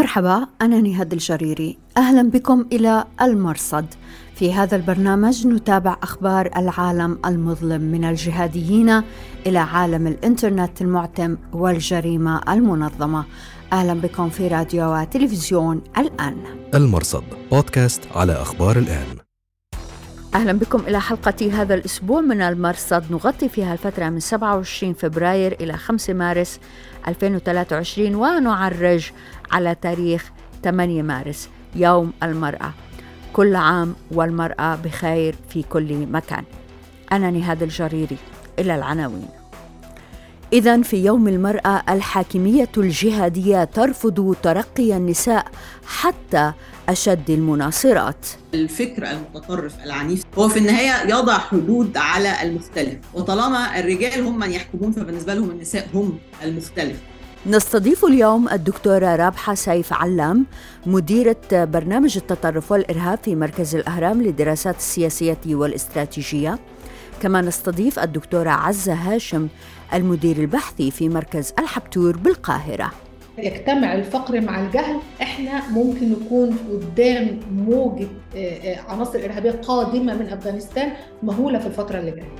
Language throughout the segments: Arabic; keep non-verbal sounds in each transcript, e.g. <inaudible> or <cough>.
مرحبا أنا نهاد الجريري. أهلا بكم إلى المرصد. في هذا البرنامج نتابع أخبار العالم المظلم من الجهاديين إلى عالم الإنترنت المعتم والجريمة المنظمة. أهلا بكم في راديو وتلفزيون الآن. المرصد بودكاست على أخبار الآن. أهلا بكم إلى حلقة هذا الأسبوع من المرصد. نغطي فيها الفترة من 27 فبراير إلى 5 مارس 2023 ونعرج على تاريخ 8 مارس يوم المرأة. كل عام والمرأة بخير في كل مكان. أنا نهاد الجريري إلى العناوين. إذا في يوم المرأة الحاكمية الجهادية ترفض ترقي النساء حتى أشد المناصرات. الفكر المتطرف العنيف هو في النهاية يضع حدود على المختلف وطالما الرجال هم من يحكمون فبالنسبة لهم النساء هم المختلف. نستضيف اليوم الدكتورة رابحة سيف علام مديرة برنامج التطرف والإرهاب في مركز الأهرام للدراسات السياسية والاستراتيجية. كما نستضيف الدكتورة عزة هاشم المدير البحثي في مركز الحبتور بالقاهرة. يجتمع الفقر مع الجهل إحنا ممكن نكون قدام موجة عناصر إرهابية قادمة من أفغانستان مهولة في الفترة اللي جاية.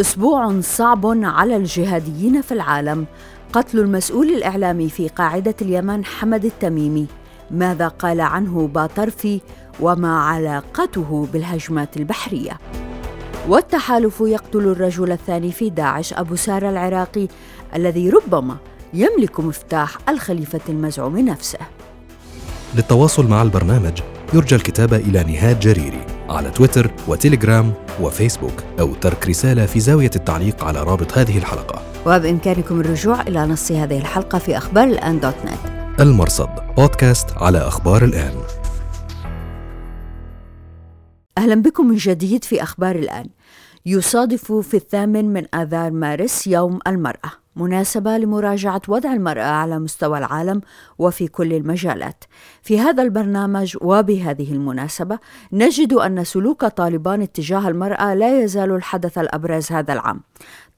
أسبوع صعب على الجهاديين في العالم. قتل المسؤول الإعلامي في قاعدة اليمن حمد التميمي. ماذا قال عنه باطرفي وما علاقته بالهجمات البحرية؟ والتحالف يقتل الرجل الثاني في داعش أبو سارة العراقي الذي ربما يملك مفتاح الخليفة المزعوم نفسه. للتواصل مع البرنامج يرجى الكتابة إلى نهاد جريري على تويتر وتليجرام وفيسبوك أو ترك رسالة في زاوية التعليق على رابط هذه الحلقة. وبإمكانكم الرجوع إلى نص هذه الحلقة في أخبار الآن دوت نت. المرصد بودكاست على أخبار الآن. أهلا بكم من جديد في أخبار الآن. يصادف في الثامن من آذار مارس يوم المرأة. مناسبة لمراجعة وضع المرأة على مستوى العالم وفي كل المجالات. في هذا البرنامج وبهذه المناسبة نجد أن سلوك طالبان اتجاه المرأة لا يزال الحدث الأبرز هذا العام.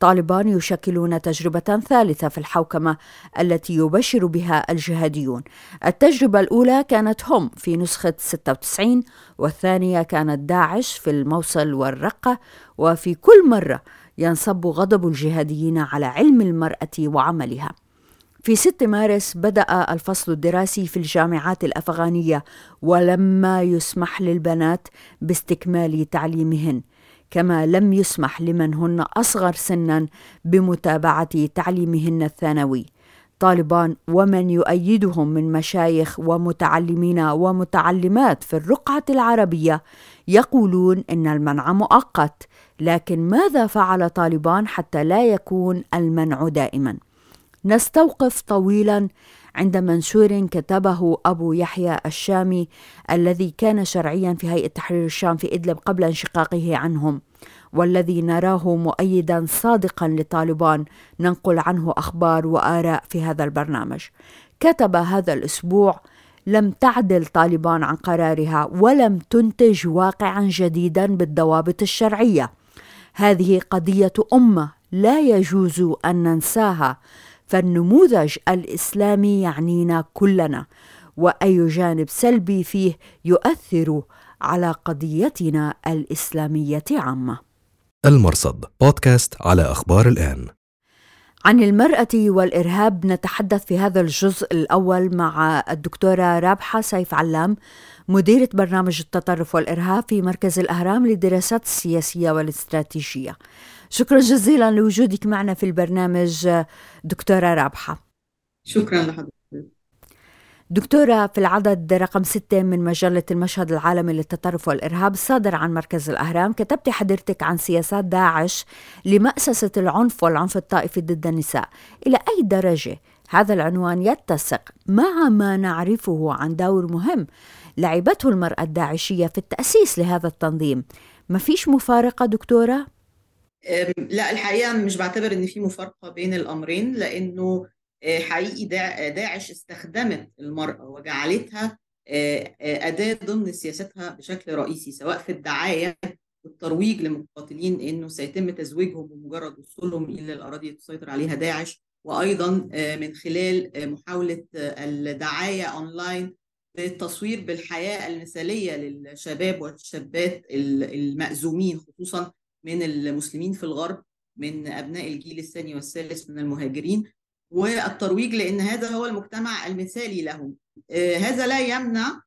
طالبان يشكلون تجربة ثالثة في الحوكمة التي يبشر بها الجهاديون. التجربة الأولى كانت هم في نسخة 96 والثانية كانت داعش في الموصل والرقة وفي كل مرة ينصب غضب الجهاديين على علم المرأة وعملها. في 6 مارس بدأ الفصل الدراسي في الجامعات الأفغانية ولما يسمح للبنات باستكمال تعليمهن كما لم يسمح لمن هن أصغر سنا بمتابعة تعليمهن الثانوي. طالبان ومن يؤيدهم من مشايخ ومتعلمين ومتعلمات في الرقعة العربية يقولون إن المنع مؤقت لكن ماذا فعل طالبان حتى لا يكون المنع دائما؟ نستوقف طويلا عند منشور كتبه أبو يحيى الشامي الذي كان شرعيا في هيئة تحرير الشام في إدلب قبل انشقاقه عنهم والذي نراه مؤيدا صادقا لطالبان ننقل عنه أخبار وآراء في هذا البرنامج. كتب هذا الأسبوع لم تعدل طالبان عن قرارها ولم تنتج واقعا جديدا بالضوابط الشرعية هذه قضية أمة لا يجوز أن ننساها فالنموذج الإسلامي يعنينا كلنا وأي جانب سلبي فيه يؤثر على قضيتنا الإسلامية عامة. المرصد بودكاست على أخبار الآن. عن المرأة والإرهاب نتحدث في هذا الجزء الأول مع الدكتورة رابحة سيف علام مديرة برنامج التطرف والإرهاب في مركز الأهرام للدراسات السياسية والاستراتيجية. شكرا جزيلا لوجودك معنا في البرنامج دكتورة رابحة. شكرا لحضرتك. دكتورة في العدد رقم ستة من مجلة المشهد العالمي للتطرف والإرهاب الصادر عن مركز الأهرام كتبت حضرتك عن سياسات داعش لمأسسة العنف والعنف الطائفي ضد النساء. إلى أي درجة هذا العنوان يتسق؟ مع ما نعرفه عن دور مهم لعبته المرأة الداعشية في التأسيس لهذا التنظيم ما فيش مفارقة دكتورة؟ لا الحقيقة مش بعتبر إن في مفارقة بين الأمرين لأنه حقيقي داعش استخدمت المرأة وجعلتها أداة ضمن سياستها بشكل رئيسي سواء في الدعاية والترويج لمقاتلين إنه سيتم تزويجهم بمجرد وصولهم إلى الأراضي اللي تسيطر عليها داعش وأيضا من خلال محاولة الدعاية أونلاين بالتصوير بالحياة المثالية للشباب والشابات المأزومين خصوصا من المسلمين في الغرب من أبناء الجيل الثاني والثالث من المهاجرين. والترويج لأن هذا هو المجتمع المثالي لهم. هذا لا يمنع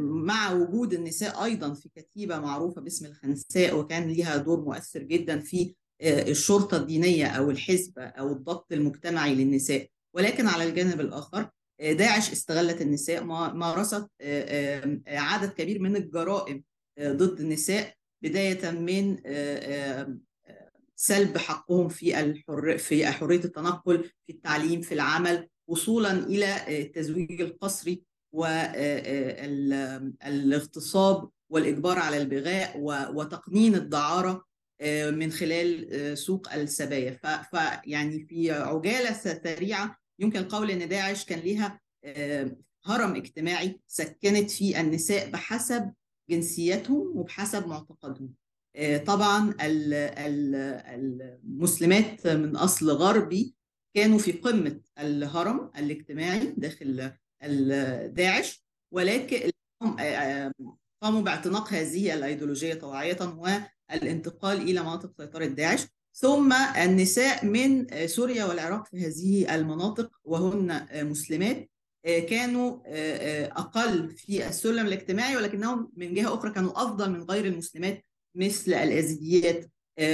مع وجود النساء أيضا في كتيبة معروفة باسم الخنساء وكان لها دور مؤثر جدا في الشرطة الدينية أو الحزب أو الضبط المجتمعي للنساء. ولكن على الجانب الآخر داعش استغلت النساء مارست عدد كبير من الجرائم ضد النساء بداية من سلب حقهم في الحر في حرية التنقل في التعليم في العمل وصولا إلى التزويج القسري والاغتصاب والإجبار على البغاء وتقنين الدعارة من خلال سوق السبايا. فيعني في عجالة سريعة يمكن القول إن داعش كان لها هرم اجتماعي سكنت فيه النساء بحسب جنسيتهم وبحسب معتقدهم. طبعا المسلمات من أصل غربي كانوا في قمة الهرم الاجتماعي داخل داعش ولكن قاموا باعتناق هذه الأيديولوجية طوعيه والانتقال إلى مناطق سيطرة داعش ثم النساء من سوريا والعراق في هذه المناطق وهن مسلمات كانوا أقل في السلم الاجتماعي ولكنهم من جهة أخرى كانوا أفضل من غير المسلمات مثل الأزيديات.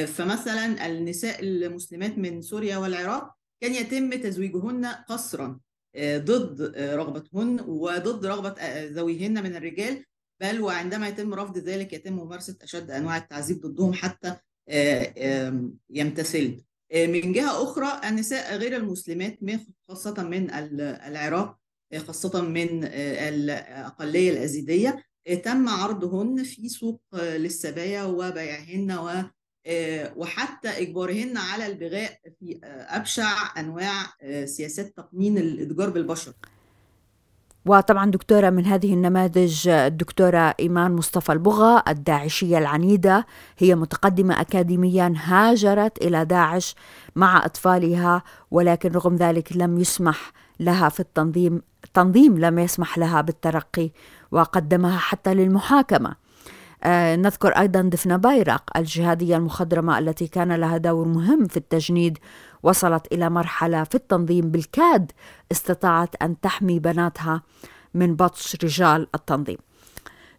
فمثلا النساء المسلمات من سوريا والعراق كان يتم تزويجهن قسرا ضد رغبتهن وضد رغبة ذويهن من الرجال بل وعندما يتم رفض ذلك يتم ممارسة أشد أنواع التعذيب ضدهم حتى يمتثل من جهة أخرى النساء غير المسلمات خاصة من العراق خاصة من الأقلية الأزيدية تم عرضهن في سوق للسبايا وبيعهن و وحتى إجبارهن على البغاء في أبشع أنواع سياسات تقنين الإتجار بالبشر. وطبعا دكتورة من هذه النماذج الدكتورة إيمان مصطفى البغا الداعشية العنيدة هي متقدمة اكاديميا هاجرت إلى داعش مع أطفالها ولكن رغم ذلك لم يسمح لها في التنظيم التنظيم لم يسمح لها بالترقي وقدمها حتى للمحاكمة. آه نذكر أيضا دفنا بايرق الجهادية المخضرمة التي كان لها دور مهم في التجنيد وصلت إلى مرحلة في التنظيم بالكاد استطاعت أن تحمي بناتها من بطش رجال التنظيم.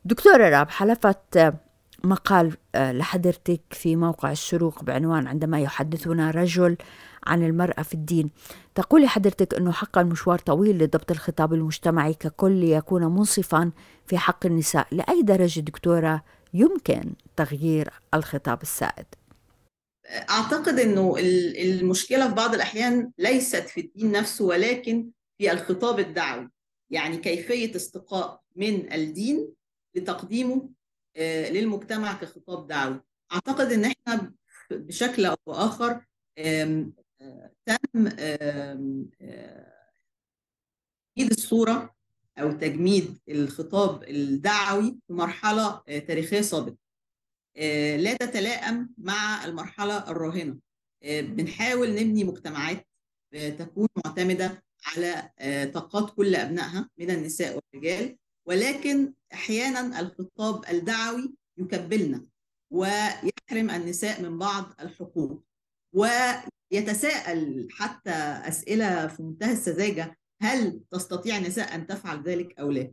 دكتورة راب حلفت مقال لحضرتك في موقع الشروق بعنوان عندما يحدثنا رجل عن المرأة في الدين. تقولي حضرتك أنه حقا مشوار طويل لضبط الخطاب المجتمعي ككل ليكون منصفا في حق النساء. لأي درجة دكتورة يمكن تغيير الخطاب السائد؟ أعتقد إنه المشكلة في بعض الأحيان ليست في الدين نفسه ولكن في الخطاب الدعوي. يعني كيفية استقاء من الدين لتقديمه للمجتمع كخطاب دعوي. أعتقد إن إحنا بشكل أو بآخر تم تجميد الصورة أو تجميد الخطاب الدعوي في مرحلة تاريخية سابقة. لا تتلائم مع المرحلة الراهنة. بنحاول نبني مجتمعات تكون معتمدة على طاقات كل أبنائها من النساء والرجال. ولكن أحيانا الخطاب الدعوي يكبلنا ويحرم النساء من بعض الحقوق. ويتساءل حتى أسئلة في منتهى السذاجة هل تستطيع النساء أن تفعل ذلك أو لا؟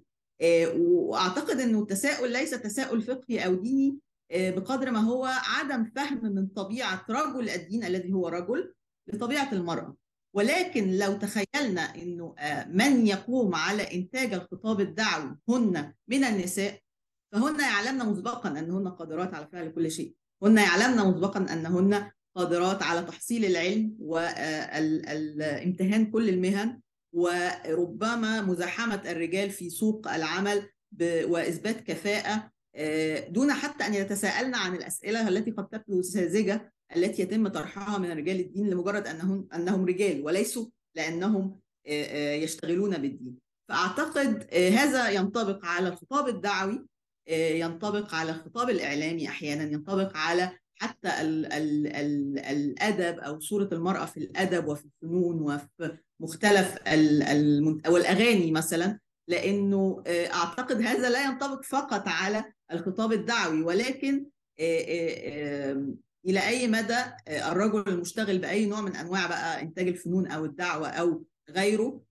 وأعتقد إنه التساؤل ليس تساؤل فقهي أو ديني بقدر ما هو عدم فهم من طبيعة رجل الدين الذي هو رجل لطبيعة المرأة. ولكن لو تخيلنا إنه من يقوم على إنتاج الخطاب الدعوي هن من النساء فهن يعلمن مسبقا انهن قادرات على فعل كل شيء. هن يعلمن مسبقا انهن قادرات على تحصيل العلم والامتهان كل المهن. وربما مزاحمة الرجال في سوق العمل وإثبات كفاءة دون حتى أن يتساءلن عن الأسئلة التي قد تبدو ساذجة التي يتم طرحها من رجال الدين لمجرد انهم أنهم رجال وليسوا لأنهم يشتغلون بالدين. فأعتقد هذا ينطبق على الخطاب الدعوي ينطبق على الخطاب الإعلامي أحيانا ينطبق على حتى ال ال ال الأدب أو صورة المرأة في الأدب وفي الفنون وفي مختلف ال ال أو الاغاني مثلا لأنه أعتقد هذا لا ينطبق فقط على الخطاب الدعوي ولكن إلى أي مدى الرجل المشتغل بأي نوع من أنواع بقى إنتاج الفنون أو الدعوة أو غيره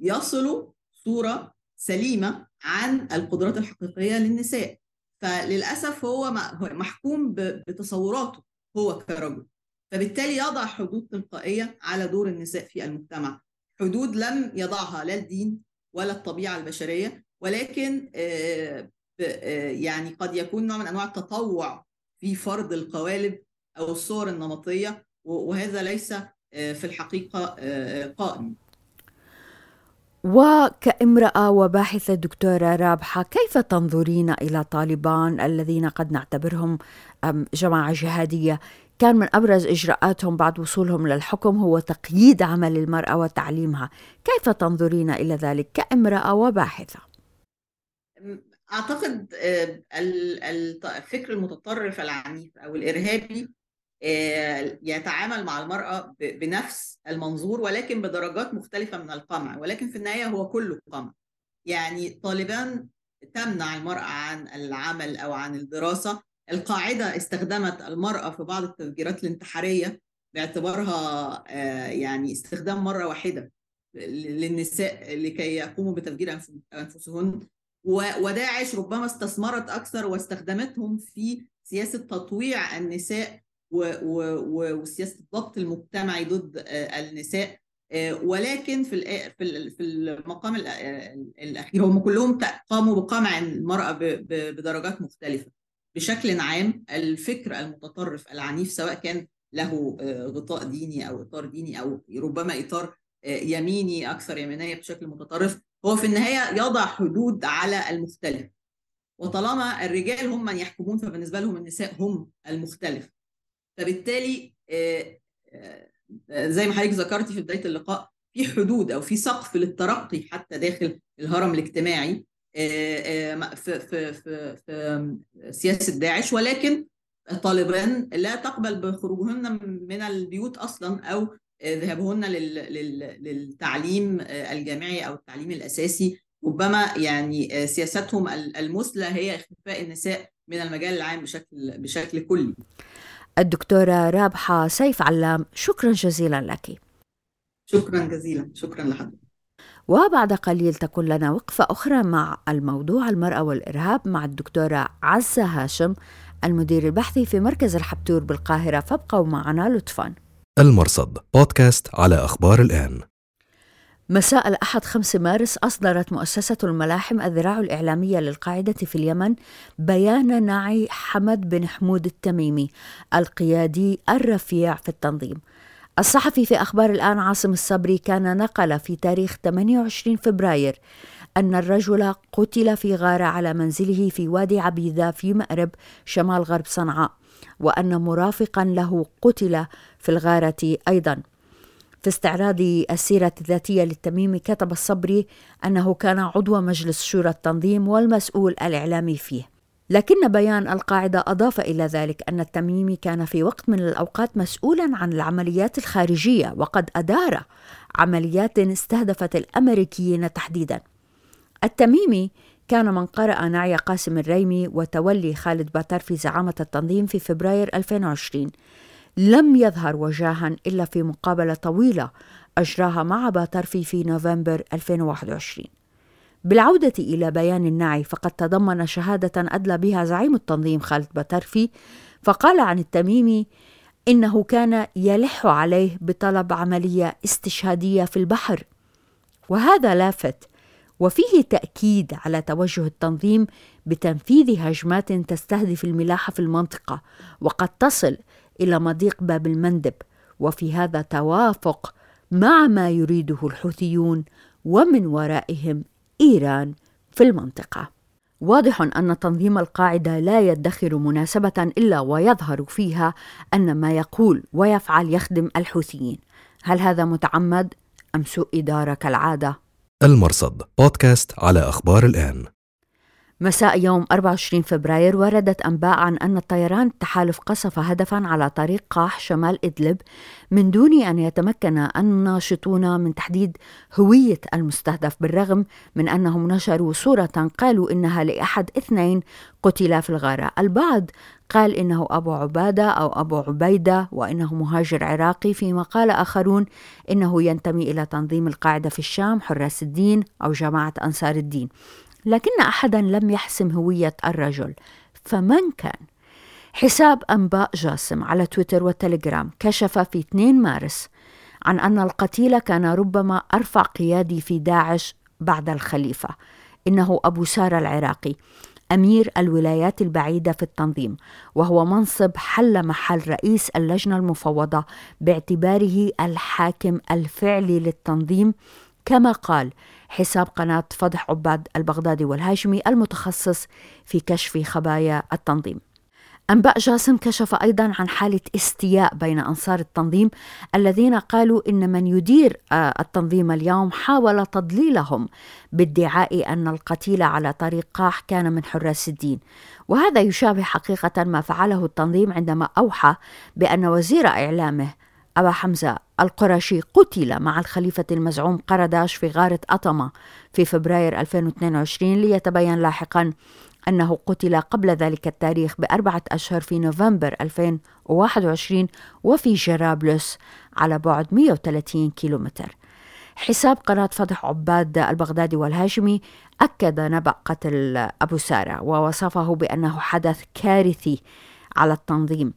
يصل صورة سليمة عن القدرات الحقيقية للنساء. فللأسف هو محكوم بتصوراته هو كرجل. فبالتالي يضع حدود تلقائية على دور النساء في المجتمع. حدود لم يضعها لا الدين ولا الطبيعة البشرية ولكن يعني قد يكون نوع من أنواع التطوع في فرض القوالب أو الصور النمطية وهذا ليس في الحقيقة قائم. وكامرأة وباحثة دكتورة رابحة كيف تنظرين إلى طالبان الذين قد نعتبرهم جماعة جهادية كان من أبرز إجراءاتهم بعد وصولهم للحكم هو تقييد عمل المرأة وتعليمها كيف تنظرين إلى ذلك كامرأة وباحثة؟ أعتقد الفكر المتطرف العنيف أو الإرهابي يتعامل مع المرأة بنفس المنظور ولكن بدرجات مختلفة من القمع. ولكن في النهاية هو كله قمع. يعني طالبان تمنع المرأة عن العمل أو عن الدراسة. القاعدة استخدمت المرأة في بعض التفجيرات الانتحارية باعتبارها يعني استخدام مرة واحدة للنساء لكي يقوموا بتفجير أنفسهن. وداعش ربما استثمرت أكثر واستخدمتهم في سياسة تطويع النساء وسياسة الضبط المجتمعي ضد النساء ولكن في في المقام الأخير هم كلهم قاموا بقمع المرأة بدرجات مختلفة. بشكل عام الفكر المتطرف العنيف سواء كان له غطاء ديني أو إطار ديني أو ربما إطار يميني أكثر يمينية بشكل متطرف هو في النهاية يضع حدود على المختلف. وطالما الرجال هم من يحكمون فبالنسبة لهم النساء هم المختلف. فبالتالي زي ما حضرتك ذكرتي في بداية اللقاء في حدود أو في سقف للترقي حتى داخل الهرم الاجتماعي في في في في سياسة داعش ولكن طالبان لا تقبل بخروجهن من البيوت أصلا أو ذهابهن للتعليم الجامعي أو التعليم الأساسي ربما يعني سياستهم المثلى هي اختفاء النساء من المجال العام بشكل بشكل كلي. الدكتورة رابحة سيف علام شكرا جزيلا لك. شكرا جزيلا شكرا لحضرتك. وبعد قليل تكون لنا وقفة أخرى مع الموضوع المرأة والإرهاب مع الدكتورة عزة هاشم المدير البحثي في مركز الحبتور بالقاهرة. فابقوا معنا لطفا. المرصد بودكاست على أخبار الآن. مساء الأحد 5 مارس أصدرت مؤسسة الملاحم الذراع الإعلامية للقاعدة في اليمن بيان نعي حمد بن حمود التميمي القيادي الرفيع في التنظيم. الصحفي في أخبار الآن عاصم الصبري كان نقل في تاريخ 28 فبراير أن الرجل قتل في غارة على منزله في وادي عبيدة في مأرب شمال غرب صنعاء وأن مرافقا له قتل في الغارة أيضاً. في استعراض السيرة الذاتية للتميمي كتب الصبري أنه كان عضو مجلس شورى التنظيم والمسؤول الإعلامي فيه. لكن بيان القاعدة أضاف إلى ذلك أن التميمي كان في وقت من الأوقات مسؤولا عن العمليات الخارجية وقد أدار عمليات استهدفت الأمريكيين تحديدا. التميمي كان من قرأ نعي قاسم الريمي وتولي خالد باتر في زعامة التنظيم في فبراير 2020 لم يظهر وجاها إلا في مقابلة طويلة أجراها مع باترفي في نوفمبر 2021 بالعودة إلى بيان النعي فقد تضمن شهادة أدلى بها زعيم التنظيم خالد باترفي فقال عن التميمي إنه كان يلح عليه بطلب عملية استشهادية في البحر. وهذا لافت وفيه تأكيد على توجه التنظيم بتنفيذ هجمات تستهدف الملاحة في المنطقة وقد تصل إلى مضيق باب المندب وفي هذا توافق مع ما يريده الحوثيون ومن ورائهم إيران في المنطقة. واضح أن تنظيم القاعدة لا يدخر مناسبة إلا ويظهر فيها أن ما يقول ويفعل يخدم الحوثيين. هل هذا متعمد أم سوء اداره كالعاده المرصد بودكاست على أخبار الآن. مساء يوم 24 فبراير وردت أنباء عن أن الطيران التحالف قصف هدفا على طريق قاح شمال إدلب من دون أن يتمكن الناشطون من تحديد هوية المستهدف بالرغم من أنهم نشروا صورة قالوا إنها لأحد اثنين قتلا في الغارة. البعض قال إنه أبو عبادة أو أبو عبيدة وإنه مهاجر عراقي فيما قال آخرون إنه ينتمي إلى تنظيم القاعدة في الشام حراس الدين أو جماعة أنصار الدين. لكن أحدا لم يحسم هوية الرجل. فمن كان؟ حساب أنباء جاسم على تويتر والتليجرام كشف في 2 مارس عن أن القتيل كان ربما أرفع قيادي في داعش بعد الخليفة. إنه أبو سارة العراقي أمير الولايات البعيدة في التنظيم وهو منصب حل محل رئيس اللجنة المفوضة باعتباره الحاكم الفعلي للتنظيم كما قال حساب قناة فضح عباد البغدادي والهاشمي المتخصص في كشف خبايا التنظيم. أنباء جاسم كشف أيضا عن حالة استياء بين أنصار التنظيم الذين قالوا إن من يدير آه، التنظيم اليوم حاول تضليلهم بادعاء أن القتيل على طريق قاح كان من حراس الدين. وهذا يشابه حقيقة ما فعله التنظيم عندما أوحى بأن وزير إعلامه أبا حمزة القرشي قتل مع الخليفة المزعوم قرداش في غارة أطمة في فبراير 2022 ليتبين لاحقا أنه قتل قبل ذلك التاريخ بأربعة أشهر في نوفمبر 2021 وفي جرابلس على بعد 130 كيلومتر. حساب قناة فتح عباد البغدادي والهاشمي أكد نبأ قتل أبو سارة ووصفه بأنه حدث كارثي على التنظيم.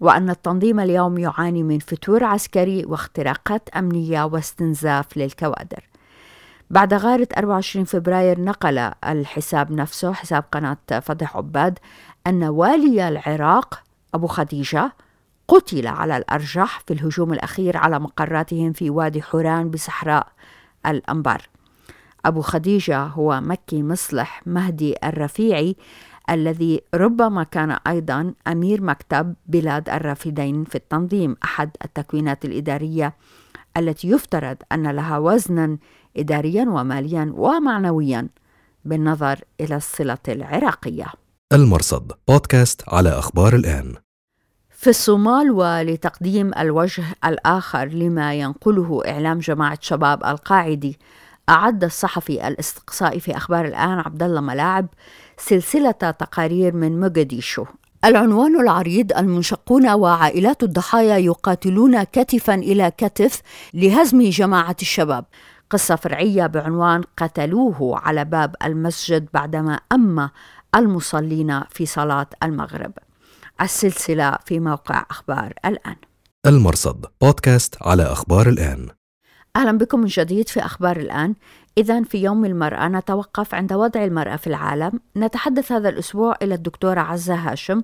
وأن التنظيم اليوم يعاني من فتور عسكري واختراقات أمنية واستنزاف للكوادر. بعد غارة 24 فبراير نقل الحساب نفسه حساب قناة فتح عباد أن والي العراق أبو خديجة قتل على الأرجح في الهجوم الأخير على مقراتهم في وادي حوران بصحراء الأنبار. أبو خديجة هو مكي مصلح مهدي الرفيعي الذي ربما كان أيضا أمير مكتب بلاد الرافدين في التنظيم أحد التكوينات الإدارية التي يفترض أن لها وزنا اداريا وماليا ومعنويا بالنظر إلى الصلة العراقية. المرصد بودكاست على أخبار الآن. في الصومال ولتقديم الوجه الآخر لما ينقله إعلام جماعة شباب القاعدي أعد الصحفي الاستقصائي في أخبار الآن عبد الله ملاعب سلسلة تقارير من موغاديشو العنوان العريض المنشقون وعائلات الضحايا يقاتلون كتفا إلى كتف لهزم جماعة الشباب. قصة فرعية بعنوان قتلوه على باب المسجد بعدما أما المصلين في صلاة المغرب. السلسلة في موقع أخبار الآن. المرصد بودكاست على أخبار الآن. أهلا بكم من جديد في أخبار الآن. إذا في يوم المرأة نتوقف عند وضع المرأة في العالم. نتحدث هذا الأسبوع إلى الدكتورة عزة هاشم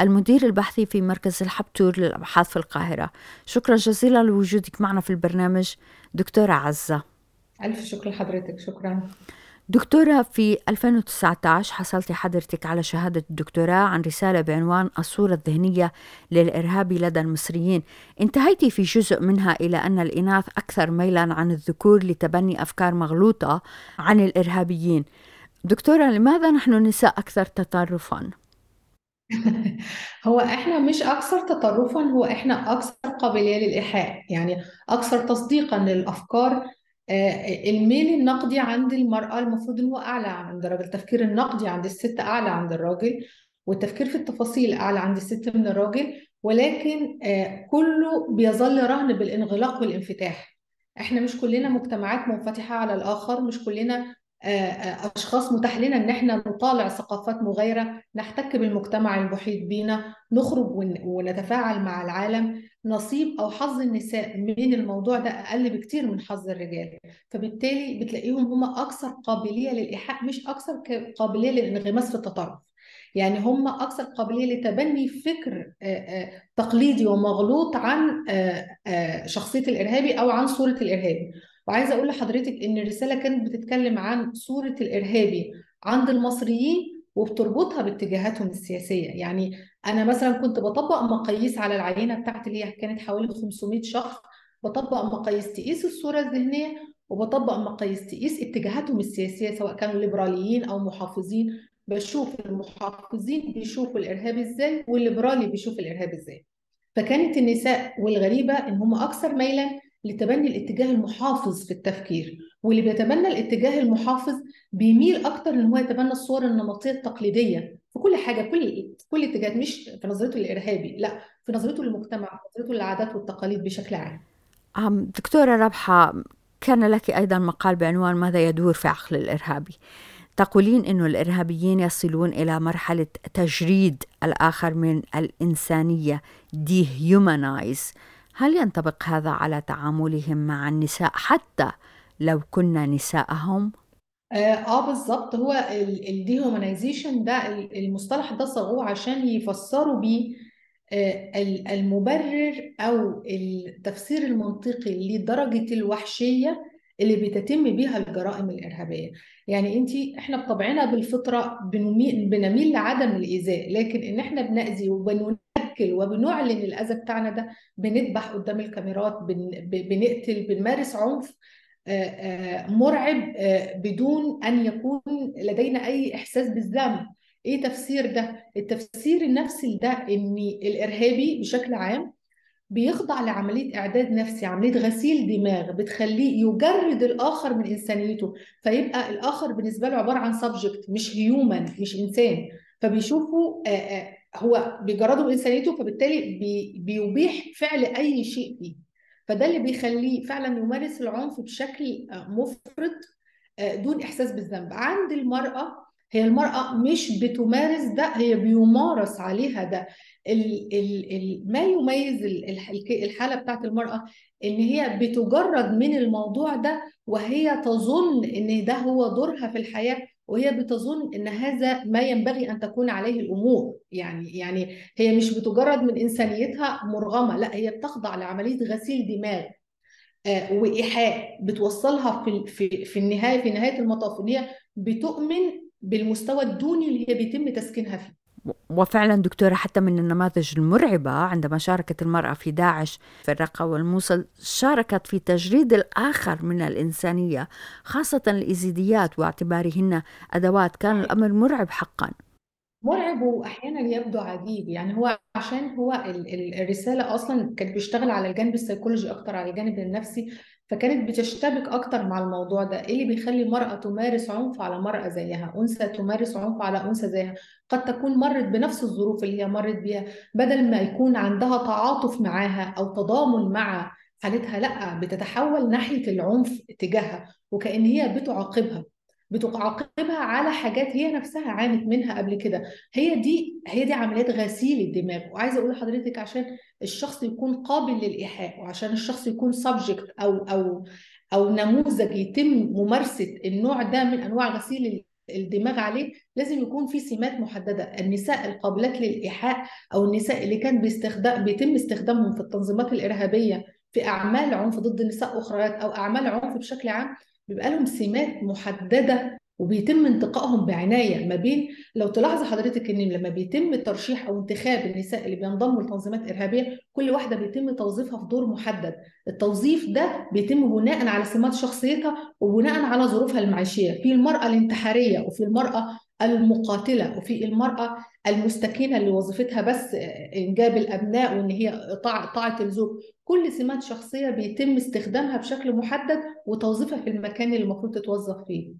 المدير البحثي في مركز الحبتور للأبحاث في القاهرة. شكرا جزيلا لوجودك معنا في البرنامج. دكتورة عزة. ألف شكر لحضرتك شكرا. دكتورة في 2019 حصلتي حضرتك على شهادة الدكتوراه عن رسالة بعنوان الصورة الذهنية للإرهاب لدى المصريين. انتهيتي في جزء منها إلى أن الإناث أكثر ميلا عن الذكور لتبني أفكار مغلوطة عن الإرهابيين. دكتورة لماذا نحن النساء أكثر تطرفا؟ <laughs> هو إحنا مش أكثر تطرفا هو إحنا أكثر قابلية للإيحاء. يعني أكثر تصديقا للأفكار الميل النقدي عند المرأة المفروض إن هو أعلى عند الراجل التفكير النقدي عند الست أعلى عند الراجل والتفكير في التفاصيل أعلى عند الست من الراجل ولكن آه، كله بيظل رهن بالانغلاق والانفتاح. إحنا مش كلنا مجتمعات منفتحة على الآخر مش كلنا آه، أشخاص متاح لنا إن إحنا نطالع ثقافات مغايرة نحتك بالمجتمع المحيط بينا نخرج ونتفاعل مع العالم. نصيب أو حظ النساء من الموضوع ده أقل بكتير من حظ الرجال. فبالتالي بتلاقيهم هم أكثر قابلية للإيحاء مش أكثر قابلية للانغماس في التطرف. يعني هم أكثر قابلية لتبني فكر تقليدي ومغلوط عن شخصية الإرهابي أو عن صورة الإرهابي. وعايزة أقول لحضرتك إن الرسالة كانت بتتكلم عن صورة الإرهابي عند المصريين وبتربطها باتجاهاتهم السياسية. يعني أنا مثلا كنت بطبق مقاييس على العينة بتاعتي اللي هي كانت حوالي 500 شخص بطبق مقاييس تقيس الصورة الذهنية وبطبق مقاييس تقيس اتجاهاتهم السياسية سواء كانوا ليبراليين أو محافظين. بشوف المحافظين بيشوفوا الإرهاب إزاي والليبرالي بيشوف الإرهاب إزاي. فكانت النساء والغريبة إن هم أكثر ميلا لتبني الاتجاه المحافظ في التفكير واللي بيتبنى الاتجاه المحافظ بيميل أكتر إن هو يتبنى الصور النمطية التقليدية في كل حاجة كل كل اتجاهات مش في نظرته الإرهابي لا في نظرته للمجتمع في نظرته للعادات والتقاليد بشكل عام. دكتورة ربحة كان لك أيضا مقال بعنوان ماذا يدور في عقل الإرهابي تقولين أن الإرهابيين يصلون إلى مرحلة تجريد الآخر من الإنسانية dehumanize. هل ينطبق هذا على تعاملهم مع النساء حتى لو كنا نساءهم؟ آه, آه بالظبط هو الديهومانيزيشن ده المصطلح ده صاغوه عشان يفسروا بيه آه المبرر أو التفسير المنطقي لدرجة الوحشية اللي بتتم بيها الجرائم الإرهابية يعني أنت إحنا بطبعنا بالفطرة بنميل, لعدم الإيذاء لكن إن إحنا بنأذي وبننكل وبنعلن الأذى بتاعنا ده بنذبح قدام الكاميرات بن بنقتل بنمارس عنف مرعب بدون أن يكون لدينا أي إحساس بالذنب. إيه تفسير ده؟ التفسير النفسي ده إن الإرهابي بشكل عام بيخضع لعملية إعداد نفسي عملية غسيل دماغ بتخليه يجرد الآخر من إنسانيته فيبقى الآخر بالنسبة له عبارة عن سبجكت مش هيومن مش إنسان. فبيشوفوا هو بيجرده من إنسانيته فبالتالي بيبيح فعل أي شيء فيه. فده اللي بيخليه فعلا يمارس العنف بشكل مفرط دون إحساس بالذنب. عند المرأة هي المرأة مش بتمارس ده هي بيمارس عليها ده. ال ال ال ما يميز الحالة بتاعت المرأة إن هي بتجرد من الموضوع ده وهي تظن إن ده هو دورها في الحياة وهي بتظن إن هذا ما ينبغي أن تكون عليه الأمور. يعني يعني هي مش بتجرد من إنسانيتها مرغمة لا هي بتخضع لعملية غسيل دماغ آه وإيحاء بتوصلها في في في النهاية في نهاية المطاف إن هي بتؤمن بالمستوى الدوني اللي هي بيتم تسكينها فيه. وفعلا دكتورة حتى من النماذج المرعبة عندما شاركت المرأة في داعش في الرقة والموصل شاركت في تجريد الآخر من الإنسانية خاصة الإيزيديات واعتبارهن أدوات. كان الأمر مرعب حقا. مرعب واحيانا يبدو عجيب. يعني هو عشان هو الرسالة أصلا كانت بيشتغل على الجانب السيكولوجي أكتر على الجانب النفسي. فكانت بتشتبك أكتر مع الموضوع ده. إيه اللي بيخلي المراه تمارس عنف على مرأة زيها؟ أنثى تمارس عنف على أنثى زيها. قد تكون مرت بنفس الظروف اللي هي مرت بيها. بدل ما يكون عندها تعاطف معاها أو تضامن مع حالتها لأ بتتحول ناحية العنف تجاهها وكأن هي بتعاقبها. بتعاقبها على حاجات هي نفسها عانت منها قبل كده. هي دي هي دي عمليات غسيل الدماغ. وعايزة أقول لحضرتك عشان الشخص يكون قابل للإيحاء وعشان الشخص يكون سبجكت أو أو أو نموذج يتم ممارسة النوع ده من أنواع غسيل الدماغ عليه لازم يكون في سمات محددة. النساء القابلات للإيحاء أو النساء اللي كان بيستخدم بيتم استخدامهم في التنظيمات الإرهابية في أعمال عنف ضد نساء أخريات أو أعمال عنف بشكل عام بيبقى لهم سمات محددة وبيتم انتقائهم بعناية ما بين لو تلاحظ حضرتك إن لما بيتم ترشيح أو انتخاب النساء اللي بينضموا لتنظيمات إرهابية كل واحدة بيتم توظيفها في دور محدد. التوظيف ده بيتم بناء على سمات شخصيتها وبناء على ظروفها المعيشية. في المرأة الانتحارية وفي المرأة المقاتلة وفي المرأة المستكينة اللي وظيفتها بس إنجاب الأبناء وإن هي طاعة الزوج. كل سمات شخصية بيتم استخدامها بشكل محدد وتوظيفها في المكان اللي المفروض تتوظف فيه.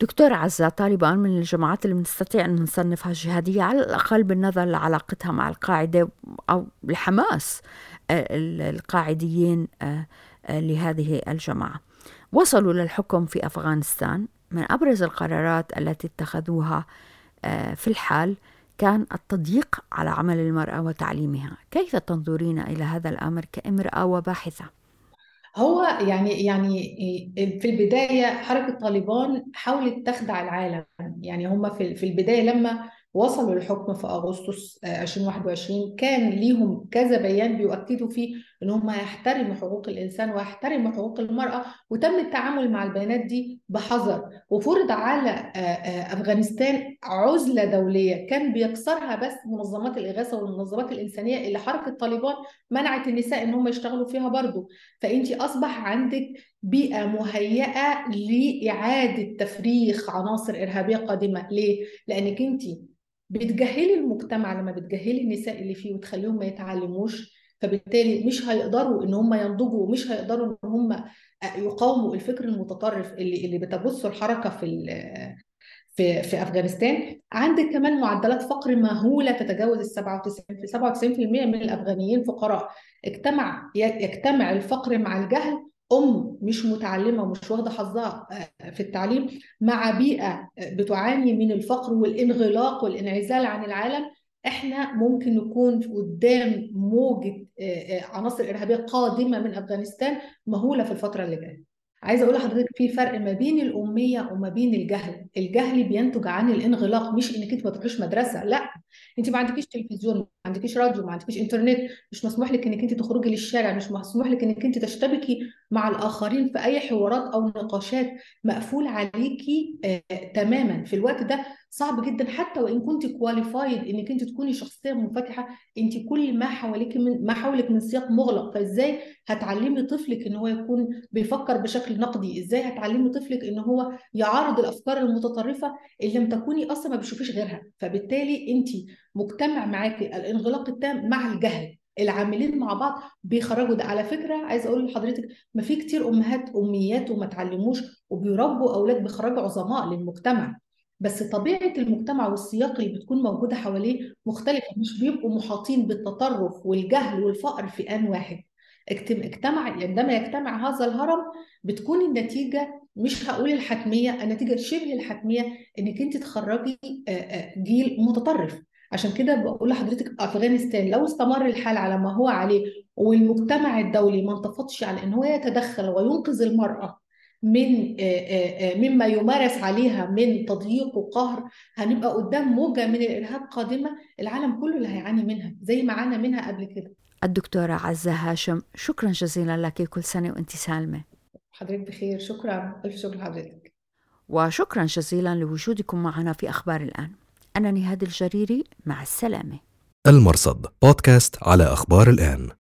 دكتور عزة طالبان من الجماعات اللي بنستطيع أن نصنفها جهادية على الأقل بالنظر لعلاقتها مع القاعدة أو الحماس القاعديين لهذه الجماعة. وصلوا للحكم في أفغانستان. من أبرز القرارات التي اتخذوها في الحال كان التضييق على عمل المرأة وتعليمها كيف تنظرين إلى هذا الأمر كامرأة وباحثة؟ هو يعني يعني في البداية حركة طالبان حاولت تخدع العالم يعني هم في في البداية لما وصلوا للحكم في أغسطس 2021 كان ليهم كذا بيان بيؤكدوا فيه إن هم يحترموا حقوق الإنسان ويحترموا حقوق المرأة وتم التعامل مع البيانات دي بحذر. وفرض على أفغانستان عزلة دولية كان بيكسرها بس منظمات الإغاثة والمنظمات الإنسانية اللي حركة طالبان منعت النساء إن هم يشتغلوا فيها برضه. فانت أصبح عندك بيئة مهيئة لإعادة تفريخ عناصر إرهابية قادمة. ليه؟ لأنك أنت بتجهلي المجتمع لما بتجهلي النساء اللي فيه وتخليهم ما يتعلموش فبالتالي مش هيقدروا إن هم ينضجوا ومش هيقدروا إن هم يقاوموا الفكر المتطرف اللي اللي بتبث الحركة في في في أفغانستان. عندك كمان معدلات فقر مهولة تتجاوز ال 97 97% من الأفغانيين فقراء. اجتمع يجتمع الفقر مع الجهل أم مش متعلمة ومش واخدة حظها في التعليم مع بيئة بتعاني من الفقر والانغلاق والانعزال عن العالم إحنا ممكن نكون قدام موجة عناصر إرهابية قادمة من أفغانستان مهولة في الفترة اللي جاية. عايزة أقول لحضرتك في فرق ما بين الأمية وما بين الجهل. الجهل بينتج عن الانغلاق مش إنك أنت ما تروحيش مدرسة لا. أنت ما عندكيش تلفزيون ما عندكيش راديو ما عندكيش إنترنت مش مسموح لك إنك أنت تخرجي للشارع مش مسموح لك إنك أنت تشتبكي مع الآخرين في أي حوارات أو نقاشات مقفول عليكي آه تماما. في الوقت ده صعب جدا. حتى وإن كنت كواليفايد إنك أنت تكوني شخصية منفتحة أنت كل ما حواليك من ما حولك من سياق مغلق. فإزاي هتعلمي طفلك إن هو يكون بيفكر بشكل نقدي؟ إزاي هتعلمي طفلك إن هو يعارض الأفكار المتطرفة اللي لم تكوني أصلا ما بتشوفيش غيرها؟ فبالتالي أنت مجتمع معاكي الانغلاق التام مع الجهل. العاملين مع بعض بيخرجوا ده. على فكرة عايزة أقول لحضرتك ما في كتير أمهات أميات وما تعلموش وبيربوا أولاد بيخرجوا عظماء للمجتمع. بس طبيعة المجتمع والسياق اللي بتكون موجودة حواليه مختلفة. مش بيبقوا محاطين بالتطرف والجهل والفقر في آن واحد. اجتمع عندما يجتمع هذا الهرم بتكون النتيجة مش هقول الحتمية النتيجة شبه الحتمية إنك أنت تخرجي جيل متطرف. عشان كده بقول لحضرتك أفغانستان لو استمر الحال على ما هو عليه والمجتمع الدولي ما انتفضش على إن هو يتدخل وينقذ المرأة من مما يمارس عليها من تضييق وقهر هنبقى قدام موجة من الإرهاب قادمة العالم كله اللي هيعاني منها زي ما عانى منها قبل كده. الدكتورة عزة هاشم شكرا جزيلا لك كل سنة وأنت سالمة. حضرتك بخير شكرا ألف شكر لحضرتك. وشكرا جزيلا لوجودكم معنا في أخبار الآن. أنا نهاد الجريري مع السلامة. المرصد بودكاست على أخبار الآن.